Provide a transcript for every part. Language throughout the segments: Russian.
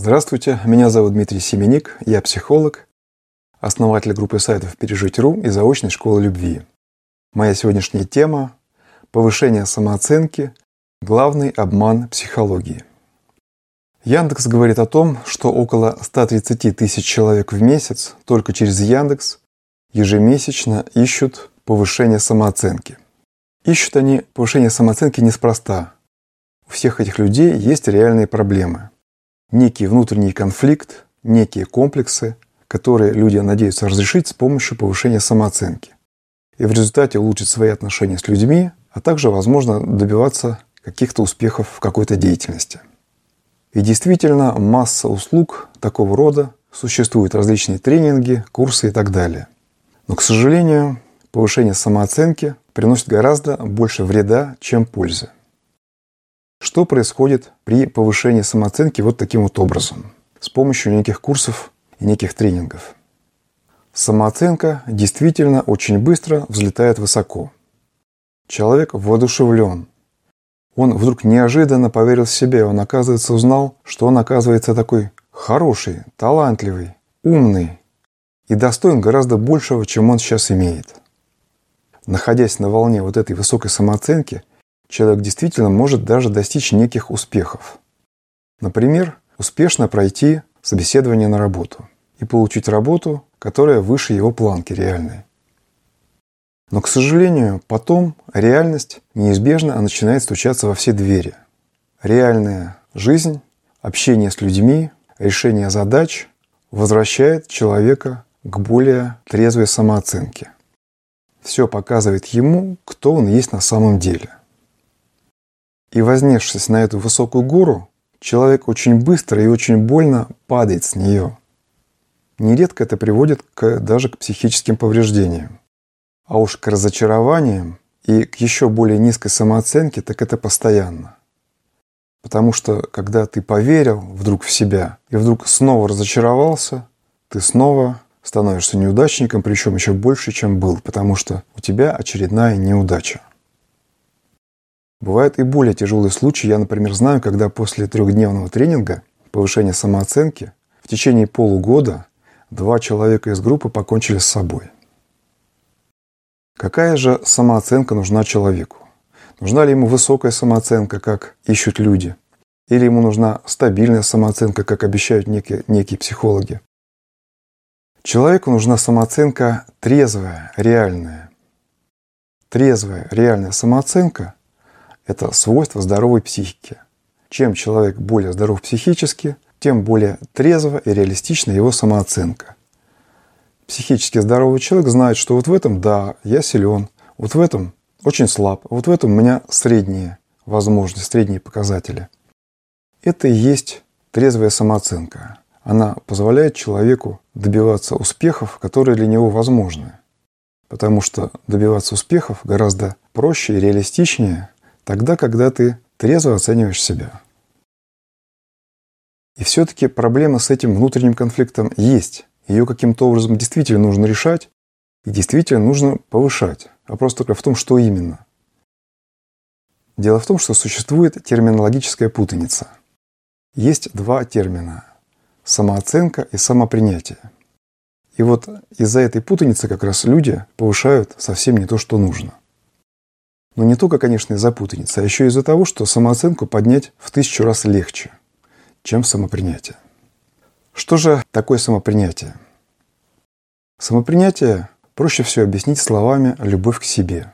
Здравствуйте, меня зовут Дмитрий Семеник, я психолог, основатель группы сайтов «Пережить.ру» и заочной школы любви. Моя сегодняшняя тема – повышение самооценки – главный обман психологии. Яндекс говорит о том, что около 130 тысяч человек в месяц только через Яндекс ежемесячно ищут повышение самооценки. Ищут они повышение самооценки неспроста. У всех этих людей есть реальные проблемы – некий внутренний конфликт, некие комплексы, которые люди надеются разрешить с помощью повышения самооценки. И в результате улучшить свои отношения с людьми, а также, возможно, добиваться каких-то успехов в какой-то деятельности. И действительно, масса услуг такого рода, существуют различные тренинги, курсы и так далее. Но, к сожалению, повышение самооценки приносит гораздо больше вреда, чем пользы. Что происходит при повышении самооценки вот таким вот образом, с помощью неких курсов и неких тренингов? Самооценка действительно очень быстро взлетает высоко. Человек воодушевлен. Он вдруг неожиданно поверил в себя, он, оказывается, узнал, что он, оказывается, такой хороший, талантливый, умный и достоин гораздо большего, чем он сейчас имеет. Находясь на волне вот этой высокой самооценки – человек действительно может даже достичь неких успехов. Например, успешно пройти собеседование на работу и получить работу, которая выше его планки реальной. Но, к сожалению, потом реальность неизбежно начинает стучаться во все двери. Реальная жизнь, общение с людьми, решение задач возвращает человека к более трезвой самооценке. Все показывает ему, кто он есть на самом деле. И вознесшись на эту высокую гору, человек очень быстро и очень больно падает с нее. Нередко это приводит к, даже к психическим повреждениям. А уж к разочарованиям и к еще более низкой самооценке, так это постоянно. Потому что, когда ты поверил вдруг в себя и вдруг снова разочаровался, ты снова становишься неудачником, причем еще больше, чем был, потому что у тебя очередная неудача. Бывают и более тяжелые случаи. Я, например, знаю, когда после трехдневного тренинга повышения самооценки в течение полугода два человека из группы покончили с собой. Какая же самооценка нужна человеку? Нужна ли ему высокая самооценка, как ищут люди? Или ему нужна стабильная самооценка, как обещают некие, некие психологи? Человеку нужна самооценка трезвая, реальная. Трезвая, реальная самооценка это свойство здоровой психики. Чем человек более здоров психически, тем более трезво и реалистична его самооценка. Психически здоровый человек знает, что вот в этом, да, я силен, вот в этом очень слаб, вот в этом у меня средние возможности, средние показатели. Это и есть трезвая самооценка. Она позволяет человеку добиваться успехов, которые для него возможны. Потому что добиваться успехов гораздо проще и реалистичнее, Тогда, когда ты трезво оцениваешь себя. И все-таки проблема с этим внутренним конфликтом есть. Ее каким-то образом действительно нужно решать и действительно нужно повышать. Вопрос только в том, что именно. Дело в том, что существует терминологическая путаница. Есть два термина – самооценка и самопринятие. И вот из-за этой путаницы как раз люди повышают совсем не то, что нужно – но не только, конечно, из-за путаницы, а еще из-за того, что самооценку поднять в тысячу раз легче, чем самопринятие. Что же такое самопринятие? Самопринятие проще всего объяснить словами «любовь к себе».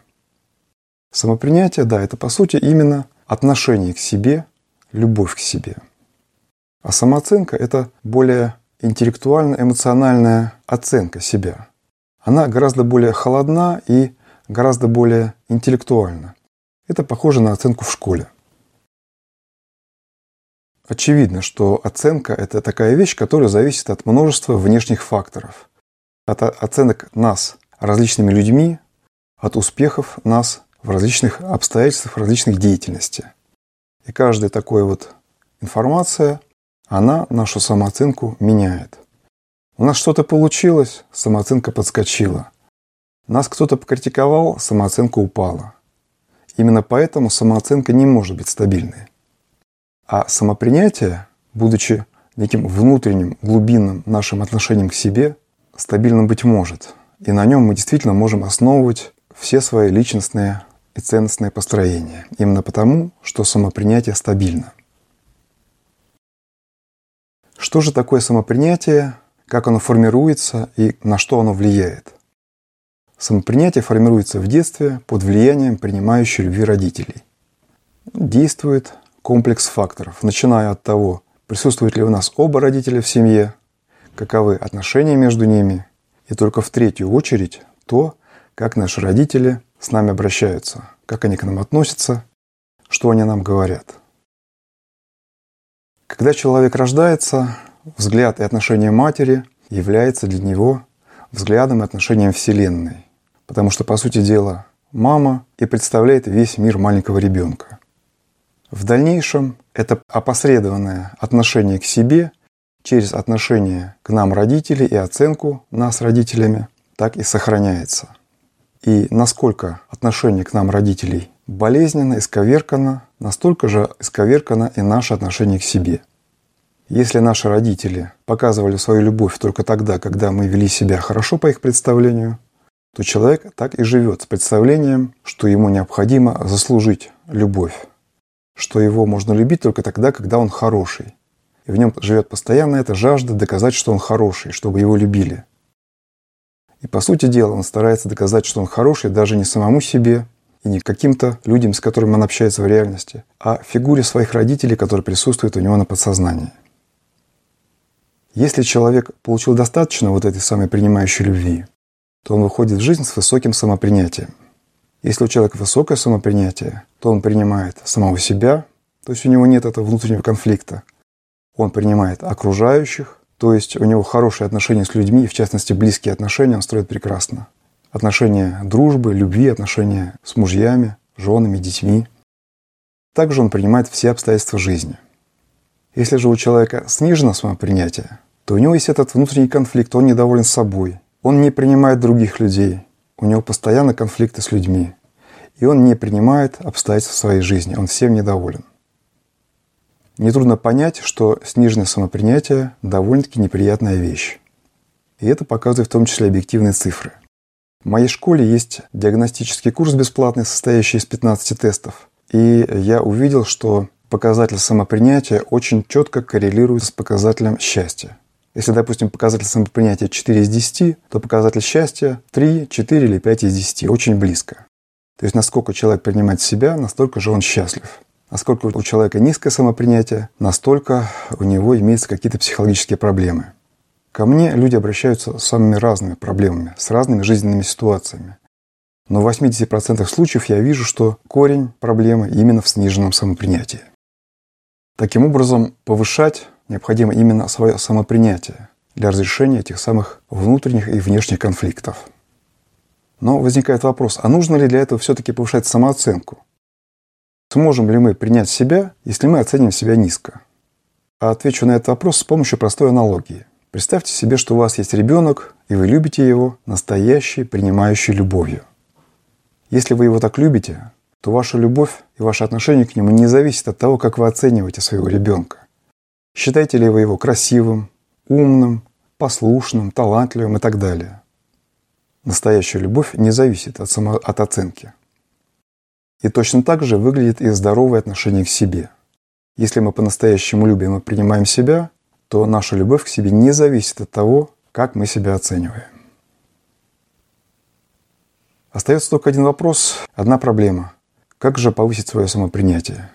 Самопринятие, да, это по сути именно отношение к себе, любовь к себе. А самооценка – это более интеллектуально-эмоциональная оценка себя. Она гораздо более холодна и гораздо более интеллектуально. Это похоже на оценку в школе. Очевидно, что оценка – это такая вещь, которая зависит от множества внешних факторов. От оценок нас различными людьми, от успехов нас в различных обстоятельствах, в различных деятельностях. И каждая такая вот информация, она нашу самооценку меняет. У нас что-то получилось, самооценка подскочила. Нас кто-то покритиковал, самооценка упала. Именно поэтому самооценка не может быть стабильной. А самопринятие, будучи неким внутренним, глубинным нашим отношением к себе стабильным быть может. И на нем мы действительно можем основывать все свои личностные и ценностные построения. Именно потому, что самопринятие стабильно. Что же такое самопринятие, как оно формируется и на что оно влияет? Самопринятие формируется в детстве под влиянием принимающей любви родителей. Действует комплекс факторов, начиная от того, присутствуют ли у нас оба родителя в семье, каковы отношения между ними, и только в третью очередь то, как наши родители с нами обращаются, как они к нам относятся, что они нам говорят. Когда человек рождается, взгляд и отношение матери является для него взглядом и отношением Вселенной. Потому что, по сути дела, мама и представляет весь мир маленького ребенка. В дальнейшем это опосредованное отношение к себе через отношение к нам родителей и оценку нас родителями так и сохраняется. И насколько отношение к нам родителей болезненно, исковеркано, настолько же исковеркано и наше отношение к себе. Если наши родители показывали свою любовь только тогда, когда мы вели себя хорошо по их представлению, то человек так и живет с представлением, что ему необходимо заслужить любовь, что его можно любить только тогда, когда он хороший. И в нем живет постоянно эта жажда доказать, что он хороший, чтобы его любили. И по сути дела он старается доказать, что он хороший даже не самому себе и не каким-то людям, с которыми он общается в реальности, а фигуре своих родителей, которые присутствуют у него на подсознании. Если человек получил достаточно вот этой самой принимающей любви, то он выходит в жизнь с высоким самопринятием. Если у человека высокое самопринятие, то он принимает самого себя, то есть у него нет этого внутреннего конфликта. Он принимает окружающих, то есть у него хорошие отношения с людьми, в частности близкие отношения он строит прекрасно. Отношения дружбы, любви, отношения с мужьями, женами, детьми. Также он принимает все обстоятельства жизни. Если же у человека снижено самопринятие, то у него есть этот внутренний конфликт, он недоволен собой, он не принимает других людей, у него постоянно конфликты с людьми, и он не принимает обстоятельств в своей жизни, он всем недоволен. Нетрудно понять, что сниженное самопринятие – довольно-таки неприятная вещь. И это показывает в том числе объективные цифры. В моей школе есть диагностический курс бесплатный, состоящий из 15 тестов. И я увидел, что показатель самопринятия очень четко коррелирует с показателем счастья. Если, допустим, показатель самопринятия 4 из 10, то показатель счастья 3, 4 или 5 из 10. Очень близко. То есть насколько человек принимает себя, настолько же он счастлив. Насколько у человека низкое самопринятие, настолько у него имеются какие-то психологические проблемы. Ко мне люди обращаются с самыми разными проблемами, с разными жизненными ситуациями. Но в 80% случаев я вижу, что корень проблемы именно в сниженном самопринятии. Таким образом, повышать необходимо именно свое самопринятие для разрешения этих самых внутренних и внешних конфликтов. Но возникает вопрос, а нужно ли для этого все-таки повышать самооценку? Сможем ли мы принять себя, если мы оценим себя низко? А отвечу на этот вопрос с помощью простой аналогии. Представьте себе, что у вас есть ребенок, и вы любите его настоящей, принимающей любовью. Если вы его так любите, то ваша любовь и ваше отношение к нему не зависит от того, как вы оцениваете своего ребенка. Считаете ли вы его красивым, умным, послушным, талантливым и так далее. Настоящая любовь не зависит от, само... от оценки. И точно так же выглядит и здоровое отношение к себе. Если мы по-настоящему любим и принимаем себя, то наша любовь к себе не зависит от того, как мы себя оцениваем. Остается только один вопрос, одна проблема. Как же повысить свое самопринятие?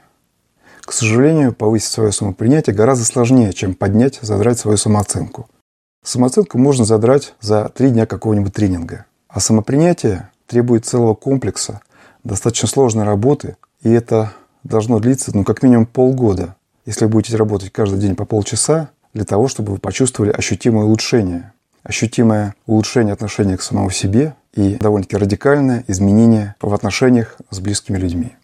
К сожалению, повысить свое самопринятие гораздо сложнее, чем поднять, задрать свою самооценку. Самооценку можно задрать за три дня какого-нибудь тренинга. А самопринятие требует целого комплекса, достаточно сложной работы, и это должно длиться ну, как минимум полгода, если вы будете работать каждый день по полчаса, для того, чтобы вы почувствовали ощутимое улучшение. Ощутимое улучшение отношения к самому себе и довольно-таки радикальное изменение в отношениях с близкими людьми.